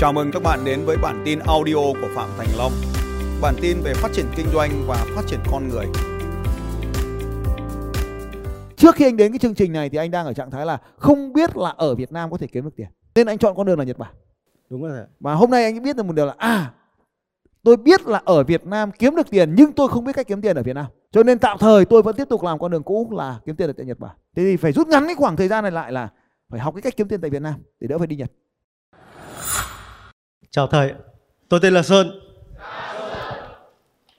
Chào mừng các bạn đến với bản tin audio của Phạm Thành Long. Bản tin về phát triển kinh doanh và phát triển con người. Trước khi anh đến cái chương trình này thì anh đang ở trạng thái là không biết là ở Việt Nam có thể kiếm được tiền. Nên anh chọn con đường là Nhật Bản. đúng rồi Và hôm nay anh biết được một điều là à tôi biết là ở Việt Nam kiếm được tiền nhưng tôi không biết cách kiếm tiền ở Việt Nam. Cho nên tạm thời tôi vẫn tiếp tục làm con đường cũ là kiếm tiền ở tại Nhật Bản. Thế thì phải rút ngắn cái khoảng thời gian này lại là phải học cái cách kiếm tiền tại Việt Nam để đỡ phải đi Nhật. Chào thầy. Tôi tên là Sơn.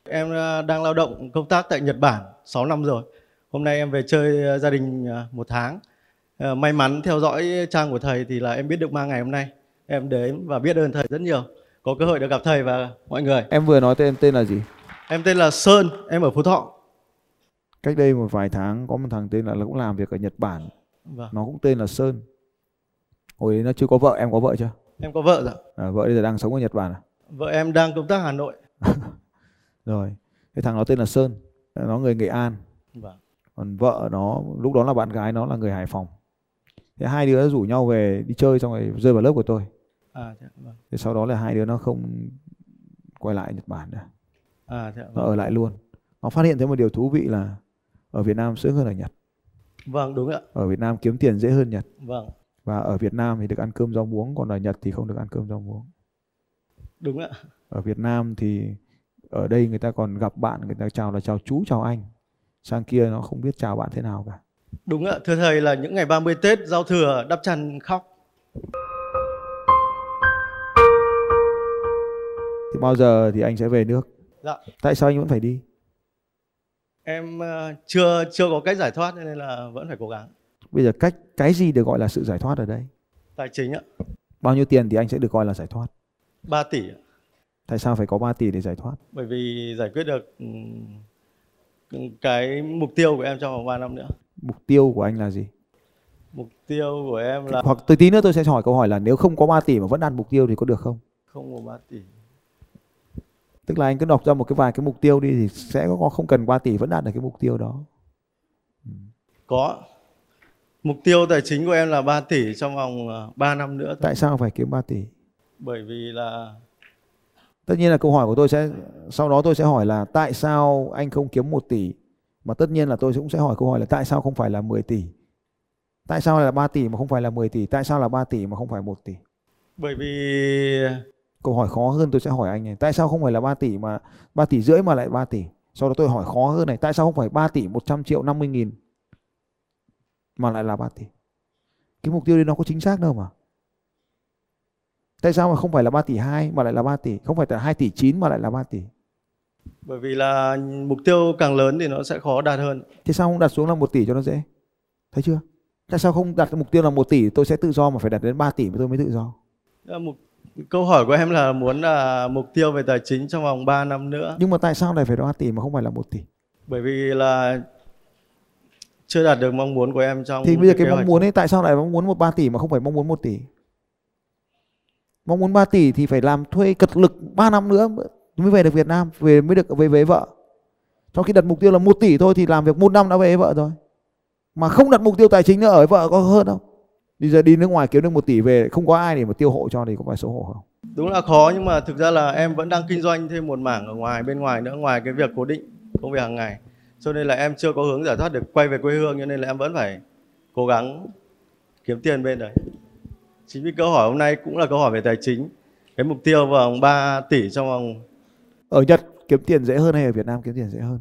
Em ờ, đang lao động công tác tại Nhật Bản 6 năm rồi. Hôm nay em về chơi ờ, gia đình ờ, một tháng. May mắn theo dõi trang của thầy thì là em biết được ma ngày hôm nay. Em đến và biết ơn thầy rất nhiều. Có cơ hội được gặp thầy và mọi người. Em vừa nói tên tên là gì? em tên là Sơn em ở Phú Thọ. Cách đây một vài tháng có một thằng tên là cũng làm việc ở Nhật Bản, vâng. nó cũng tên là Sơn. Hồi đấy nó chưa có vợ, em có vợ chưa? Em có vợ rồi À, vợ bây giờ đang sống ở Nhật Bản à? vợ em đang công tác Hà Nội Rồi, cái thằng nó tên là Sơn, nó người Nghệ An. vâng. Còn vợ nó lúc đó là bạn gái nó là người Hải Phòng. Thế hai đứa rủ nhau về đi chơi xong rồi rơi vào lớp của tôi. à, dạ, vâng. Thế sau đó là hai đứa nó không quay lại Nhật Bản nữa, À, dạ, nó vâng. ở lại luôn. Nó phát hiện thấy một điều thú vị là ở Việt Nam sướng hơn ở Nhật. vâng đúng ạ Ở Việt Nam kiếm tiền dễ hơn Nhật. vâng Và ở Việt Nam thì được ăn cơm rau muống, còn ở Nhật thì không được ăn cơm rau muống. đúng ạ Ở Việt Nam thì ở đây người ta còn gặp bạn người ta chào là chào chú chào anh. Sang kia nó không biết chào bạn thế nào cả. Đúng ạ, thưa thầy là những ngày 30 Tết giao thừa đắp chăn khóc. Thì bao giờ thì anh sẽ về nước? Dạ, Tại sao anh vẫn phải đi? em ờ, chưa chưa có cách giải thoát nên là vẫn phải cố gắng. Bây giờ cách cái gì được gọi là sự giải thoát ở đây? Tài chính ạ, Bao nhiêu tiền thì anh sẽ được coi là giải thoát? 3 tỷ ạ. Tại sao phải có 3 tỷ để giải thoát? Bởi vì giải quyết được ừm, cái mục tiêu của em trong vòng 3 năm nữa. Mục tiêu của anh là gì? Mục tiêu của em là Hoặc tôi tí nữa tôi sẽ hỏi câu hỏi là nếu không có 3 tỷ mà vẫn đạt mục tiêu thì có được không? không có 3 tỷ. Tức là anh cứ đọc ra một cái vài cái mục tiêu đi thì sẽ có không cần 3 tỷ vẫn đạt được cái mục tiêu đó. Có. Mục tiêu tài chính của em là 3 tỷ trong vòng 3 năm nữa thôi. Tại sao phải kiếm 3 tỷ? Bởi vì là Tất nhiên là câu hỏi của tôi sẽ sau đó tôi sẽ hỏi là tại sao anh không kiếm 1 tỷ? Mà tất nhiên là tôi cũng sẽ hỏi câu hỏi là tại sao không phải là 10 tỷ? Tại sao là 3 tỷ mà không phải là 10 tỷ? Tại sao là 3 tỷ mà không phải 1 tỷ? bởi vì Câu hỏi khó hơn tôi sẽ hỏi anh này. Tại sao không phải là 3 tỷ mà 3 tỷ rưỡi mà lại 3 tỷ? Sau đó tôi hỏi khó hơn này. Tại sao không phải 3 tỷ 100 triệu 50 nghìn mà lại là 3 tỷ? Cái mục tiêu đấy nó có chính xác đâu mà. Tại sao mà không phải là 3 tỷ 2 mà lại là 3 tỷ? Không phải là 2 tỷ 9 mà lại là 3 tỷ? bởi vì là mục tiêu càng lớn thì nó sẽ khó đạt hơn. Thế sao không đặt xuống là 1 tỷ cho nó dễ? Thấy chưa? Tại sao không đặt mục tiêu là 1 tỷ tôi sẽ tự do mà phải đặt đến 3 tỷ tôi mới tự do? Ờ, Mục, câu hỏi của em là muốn là mục tiêu về tài chính trong vòng 3 năm nữa. Nhưng mà tại sao lại phải 3 tỷ mà không phải là 1 tỷ? Bởi vì là chưa đạt được mong muốn của em trong Thì bây giờ cái kế mong muốn ấy tại sao lại mong muốn một 3 tỷ mà không phải mong muốn 1 tỷ? Mong muốn 3 tỷ thì phải làm thuê cật lực 3 năm nữa mới về được Việt Nam, về mới được về với vợ. Trong khi đặt mục tiêu là 1 tỷ thôi thì làm việc một năm đã về với vợ rồi. Mà không đặt mục tiêu tài chính nữa ở với vợ có hơn không? Bây giờ đi nước ngoài kiếm được 1 tỷ về không có ai để mà tiêu hộ cho thì có phải xấu hổ không? Đúng là khó nhưng mà thực ra là em vẫn đang kinh doanh thêm một mảng ở ngoài bên ngoài nữa ngoài cái việc cố định công việc hàng ngày. Cho nên là em chưa có hướng giải thoát được quay về quê hương cho nên là em vẫn phải cố gắng kiếm tiền bên đấy. Chính vì câu hỏi hôm nay cũng là câu hỏi về tài chính. Cái mục tiêu vòng 3 tỷ trong vòng Ở Nhật kiếm tiền dễ hơn hay ở Việt Nam kiếm tiền dễ hơn?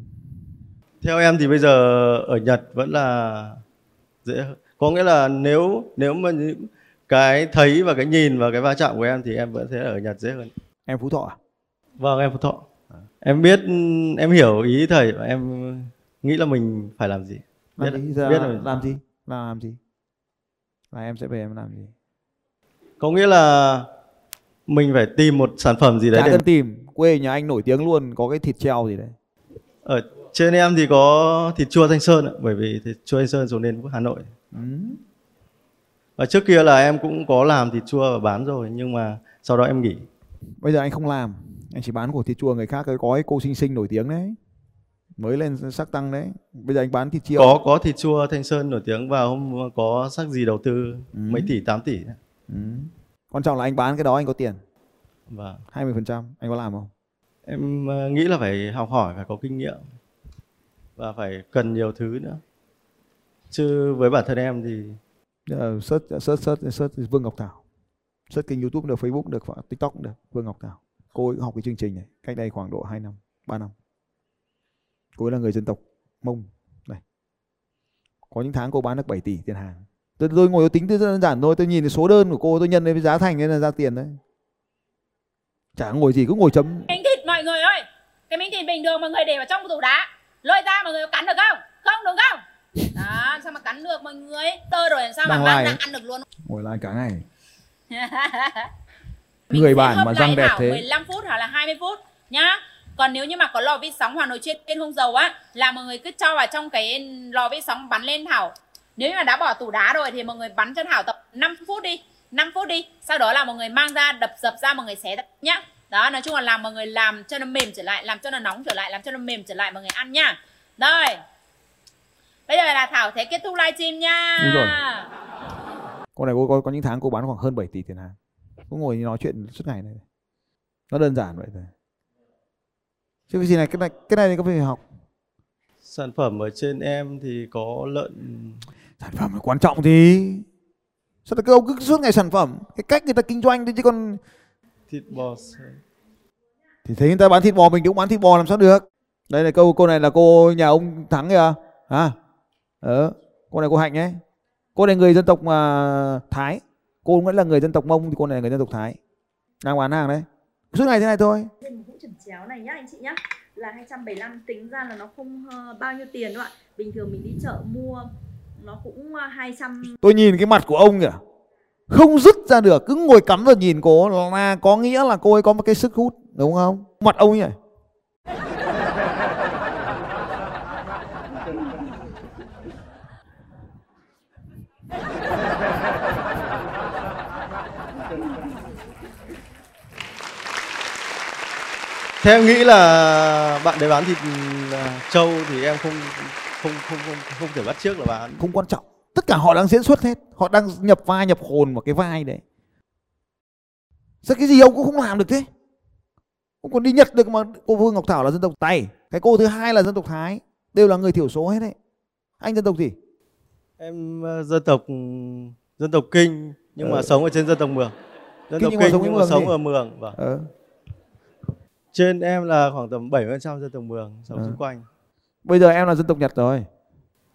Theo em thì bây giờ ở Nhật vẫn là dễ hơn. Có nghĩa là nếu nếu mà những cái thấy và cái nhìn và cái va chạm của em thì em vẫn sẽ ở Nhật dễ hơn. Em Phú Thọ à? Vâng em Phú Thọ. Em biết em hiểu ý thầy và em nghĩ là mình phải làm gì. Làm Biết, gì? Giờ biết rồi. làm gì? Là làm gì? Là em sẽ về em làm gì? Có nghĩa là mình phải tìm một sản phẩm gì đấy Chả để cần tìm, quê nhà anh nổi tiếng luôn, có cái thịt treo gì đấy. ở trên em thì có thịt chua Thanh Sơn ạ, bởi vì thịt chua Thanh Sơn xuống đến Hà Nội. Ừ. Và trước kia là em cũng có làm thịt chua và bán rồi nhưng mà sau đó em nghỉ. Bây giờ anh không làm, anh chỉ bán của thịt chua người khác cái có cái cô xinh xinh nổi tiếng đấy. Mới lên sắc tăng đấy. Bây giờ anh bán thịt chiêu. có có thịt chua Thanh Sơn nổi tiếng và hôm có sắc gì đầu tư Ừ. mấy tỷ 8 tỷ Ừ. Quan trọng là anh bán cái đó anh có tiền. Vâng. 20% anh có làm không? Em ờ, nghĩ là phải học hỏi, phải có kinh nghiệm và phải cần nhiều thứ nữa. Chứ với bản thân em thì search, search, search, search Vương Ngọc Thảo. Search kênh YouTube được, Facebook được, TikTok được. Vương Ngọc Thảo. Cô ấy học cái chương trình này cách đây khoảng độ 2 năm, 3 năm. Cô ấy là người dân tộc Mông. Này. Có những tháng cô bán được 7 tỷ tiền hàng. Tôi, tôi ngồi tôi tính tôi rất đơn giản thôi, tôi nhìn số đơn của cô tôi nhân lên với giá thành nên là ra tiền đấy. Chả ngồi gì cứ ngồi chấm miếng thịt mọi người ơi cái miếng thịt bình thường mọi người để vào trong tủ đá lôi ra mọi người cắn được không không đúng không đó sao mà cắn được mọi người tơ rồi làm sao mà Đang ra ấy. ăn được luôn ngồi lại cả ngày. Người bản hấp mà răng đẹp thế. 15 phút hoặc là 20 phút nhá. Còn nếu như mà có lò vi sóng hoặc nồi chiên trên không dầu á là mọi người cứ cho vào trong cái lò vi sóng bắn lên thảo. Nếu như mà đã bỏ tủ đá rồi thì mọi người bắn cho thảo tập 5 phút đi 5 phút đi. Sau đó là mọi người mang ra đập dập ra mọi người xé ra nhá. Đó nói chung là làm mọi người làm cho nó mềm trở lại làm cho nó nóng trở lại làm cho nó mềm trở lại mọi người ăn nhá. Rồi bây giờ là thảo sẽ kết thúc livestream nha. Đúng rồi. Cô này cô có, có những tháng cô bán khoảng hơn 7 tỷ tiền hàng. Cô ngồi nói chuyện suốt ngày này. Nó đơn giản vậy thôi. Chứ cái gì này cái này cái này thì có phải học. sản phẩm ở trên em thì có lợn Sản phẩm là quan trọng thì sao là cái ông cứ suốt ngày sản phẩm cái cách người ta kinh doanh thôi chứ còn thịt bò thì thấy người ta bán thịt bò mình cũng bán thịt bò làm sao được đây là câu cô này là cô nhà ông thắng kìa à ờ cô này cô hạnh ấy cô này người dân tộc mà thái. Cô vẫn là người dân tộc mông thì cô này là người dân tộc thái. Đang bán hàng đấy. Suốt ngày thế này thôi. Trên một hũ trần chéo này nhá anh chị nhá. Là 275 tính ra là nó không ờ, bao nhiêu tiền đâu ạ. Bình thường mình đi chợ mua nó cũng ờ, 200 tôi nhìn cái mặt của ông kìa. Không dứt ra được. Cứ ngồi cắm rồi nhìn cô. Là có nghĩa là cô ấy có một cái sức hút đúng không? Mặt ông ấy nhỉ Theo em nghĩ là bạn đấy bán thịt à, trâu thì em không không không không không thể bắt trước là bán. không quan trọng tất cả họ đang diễn xuất hết họ đang nhập vai nhập hồn vào cái vai đấy sao cái gì ông cũng không làm được thế ông còn đi nhật được mà cô vương ngọc thảo là dân tộc tày cái cô thứ hai là dân tộc thái đều là người thiểu số hết đấy anh dân tộc gì Em ờ, dân tộc dân tộc Kinh nhưng mà Ờ. sống ở trên dân tộc Mường. Dân Kinh tộc nhưng mà Kinh sống nhưng mà sống ở Mường. Vâng. ờ. Trên em là khoảng tầm 70% dân tộc Mường sống Ờ. xung quanh. bây giờ em là dân tộc nhật rồi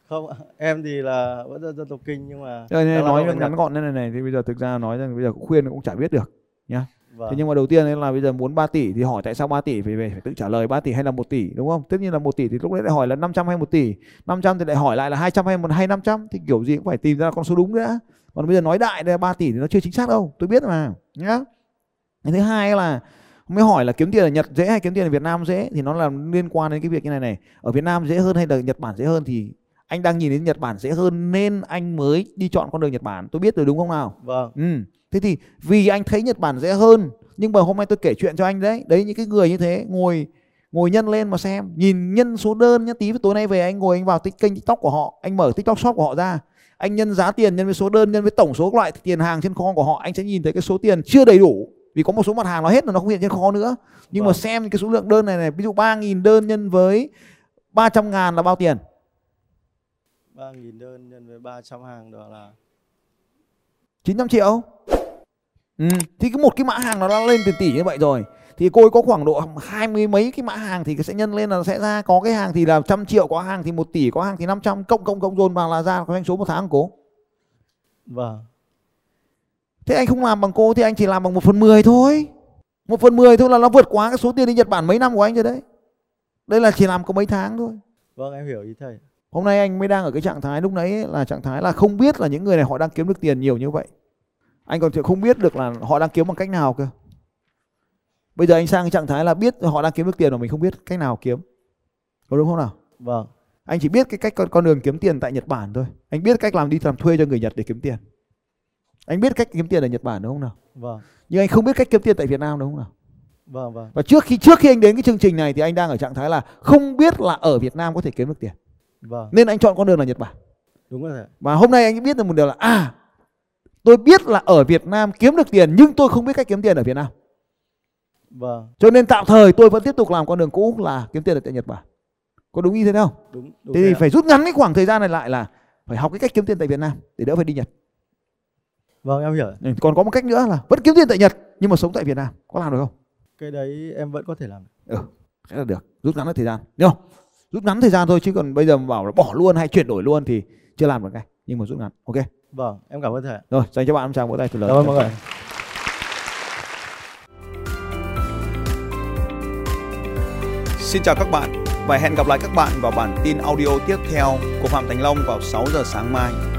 Không, em thì là vẫn là dân tộc Kinh nhưng mà này, đang nói ngắn Nhật. gọn thế này này thì bây giờ thực ra nói rằng bây giờ cũng khuyên cũng chả biết được nhá Vâng. thế nhưng mà đầu tiên là bây giờ muốn 3 tỷ thì hỏi tại sao 3 tỷ phải, phải, phải tự trả lời 3 tỷ hay là 1 tỷ đúng không tất nhiên là 1 tỷ thì lúc đấy lại hỏi là 500 hay 1 tỷ 500 thì lại hỏi lại là 200 hay 1 hay 500 thì kiểu gì cũng phải tìm ra con số đúng nữa còn bây giờ nói đại đây là 3 tỷ thì nó chưa chính xác đâu tôi biết mà nhá cái thứ hai là mới hỏi là kiếm tiền ở Nhật dễ hay kiếm tiền ở Việt Nam dễ? Thì nó là liên quan đến cái việc như này này. Ở Việt Nam dễ hơn hay là Nhật Bản dễ hơn? Thì anh đang nhìn đến Nhật Bản dễ hơn nên anh mới đi chọn con đường Nhật Bản. Tôi biết rồi đúng không nào? Vâng. Ừ. Thế thì vì anh thấy Nhật Bản dễ hơn nhưng mà hôm nay tôi kể chuyện cho anh đấy. Đấy những cái người như thế ngồi ngồi nhân lên mà xem. Nhìn nhân số đơn nhá tí tối nay về anh ngồi anh vào tích kênh tiktok của họ. Anh mở tiktok shop của họ ra. Anh nhân giá tiền nhân với số đơn nhân với tổng số các loại tiền hàng trên kho của họ. Anh sẽ nhìn thấy cái số tiền chưa đầy đủ vì có một số mặt hàng nó hết rồi nó không hiện trên kho nữa nhưng mà Vâng. xem cái số lượng đơn này này ví dụ 3.000 đơn nhân với 300 ngàn là bao tiền 3.000 đơn nhân với 300 hàng đó là 900 triệu ừ. thì cái một cái mã hàng nó đã lên tiền tỷ như vậy rồi thì cô ấy có khoảng độ hai mươi mấy cái mã hàng thì sẽ nhân lên là sẽ ra có cái hàng thì là trăm triệu có hàng thì một tỷ có hàng thì 500 cộng cộng cộng dồn vào là ra có doanh số một tháng của cô vâng. Thế anh không làm bằng cô thì anh chỉ làm bằng một phần mười thôi một phần mười thôi là nó vượt quá cái số tiền đi Nhật Bản mấy năm của anh rồi đấy đây là chỉ làm có mấy tháng thôi Vâng em hiểu ý thầy. Hôm nay anh mới đang ở cái trạng thái lúc nãy là trạng thái là không biết là những người này họ đang kiếm được tiền nhiều như vậy. Anh còn không biết được là họ đang kiếm bằng cách nào cơ. Bây giờ anh sang cái trạng thái là biết họ đang kiếm được tiền mà mình không biết cách nào kiếm. Có đúng không nào? Vâng. Anh chỉ biết cái cách con, con đường kiếm tiền tại Nhật Bản thôi. Anh biết cách làm đi làm thuê cho người Nhật để kiếm tiền. Anh biết cách kiếm tiền ở Nhật Bản đúng không nào? Vâng. Nhưng anh không biết cách kiếm tiền tại Việt Nam đúng không nào? Vâng vâng. Và trước khi trước khi anh đến cái chương trình này thì anh đang ở trạng thái là không biết là ở Việt Nam có thể kiếm được tiền. Vâng. Nên anh chọn con đường là Nhật Bản. Đúng rồi. Và hôm nay anh biết được một điều là à tôi biết là ở Việt Nam kiếm được tiền nhưng tôi không biết cách kiếm tiền ở Việt Nam. vâng cho nên tạm thời tôi vẫn tiếp tục làm con đường cũ là kiếm tiền ở tại Nhật Bản có đúng như thế không đúng, đúng thế thì ạ. phải rút ngắn cái khoảng thời gian này lại là phải học cái cách kiếm tiền tại Việt Nam để đỡ phải đi Nhật vâng em hiểu. Ừ, còn có một cách nữa là vẫn kiếm tiền tại Nhật nhưng mà sống tại Việt Nam. Có làm được không? Cái đấy em vẫn có thể làm được. sẽ là được. Rút ngắn được thời gian hiểu không? Rút ngắn thời gian thôi chứ còn bây giờ mà bảo là bỏ luôn hay chuyển đổi luôn thì chưa làm được ngay. Nhưng mà rút ngắn ok. Vâng em cảm ơn thầy rồi dành cho bạn một tràng vỗ tay thật lớn. Cảm ơn mọi người. Xin chào các bạn và hẹn gặp lại các bạn vào bản tin audio tiếp theo của Phạm Thành Long vào 6 giờ sáng mai.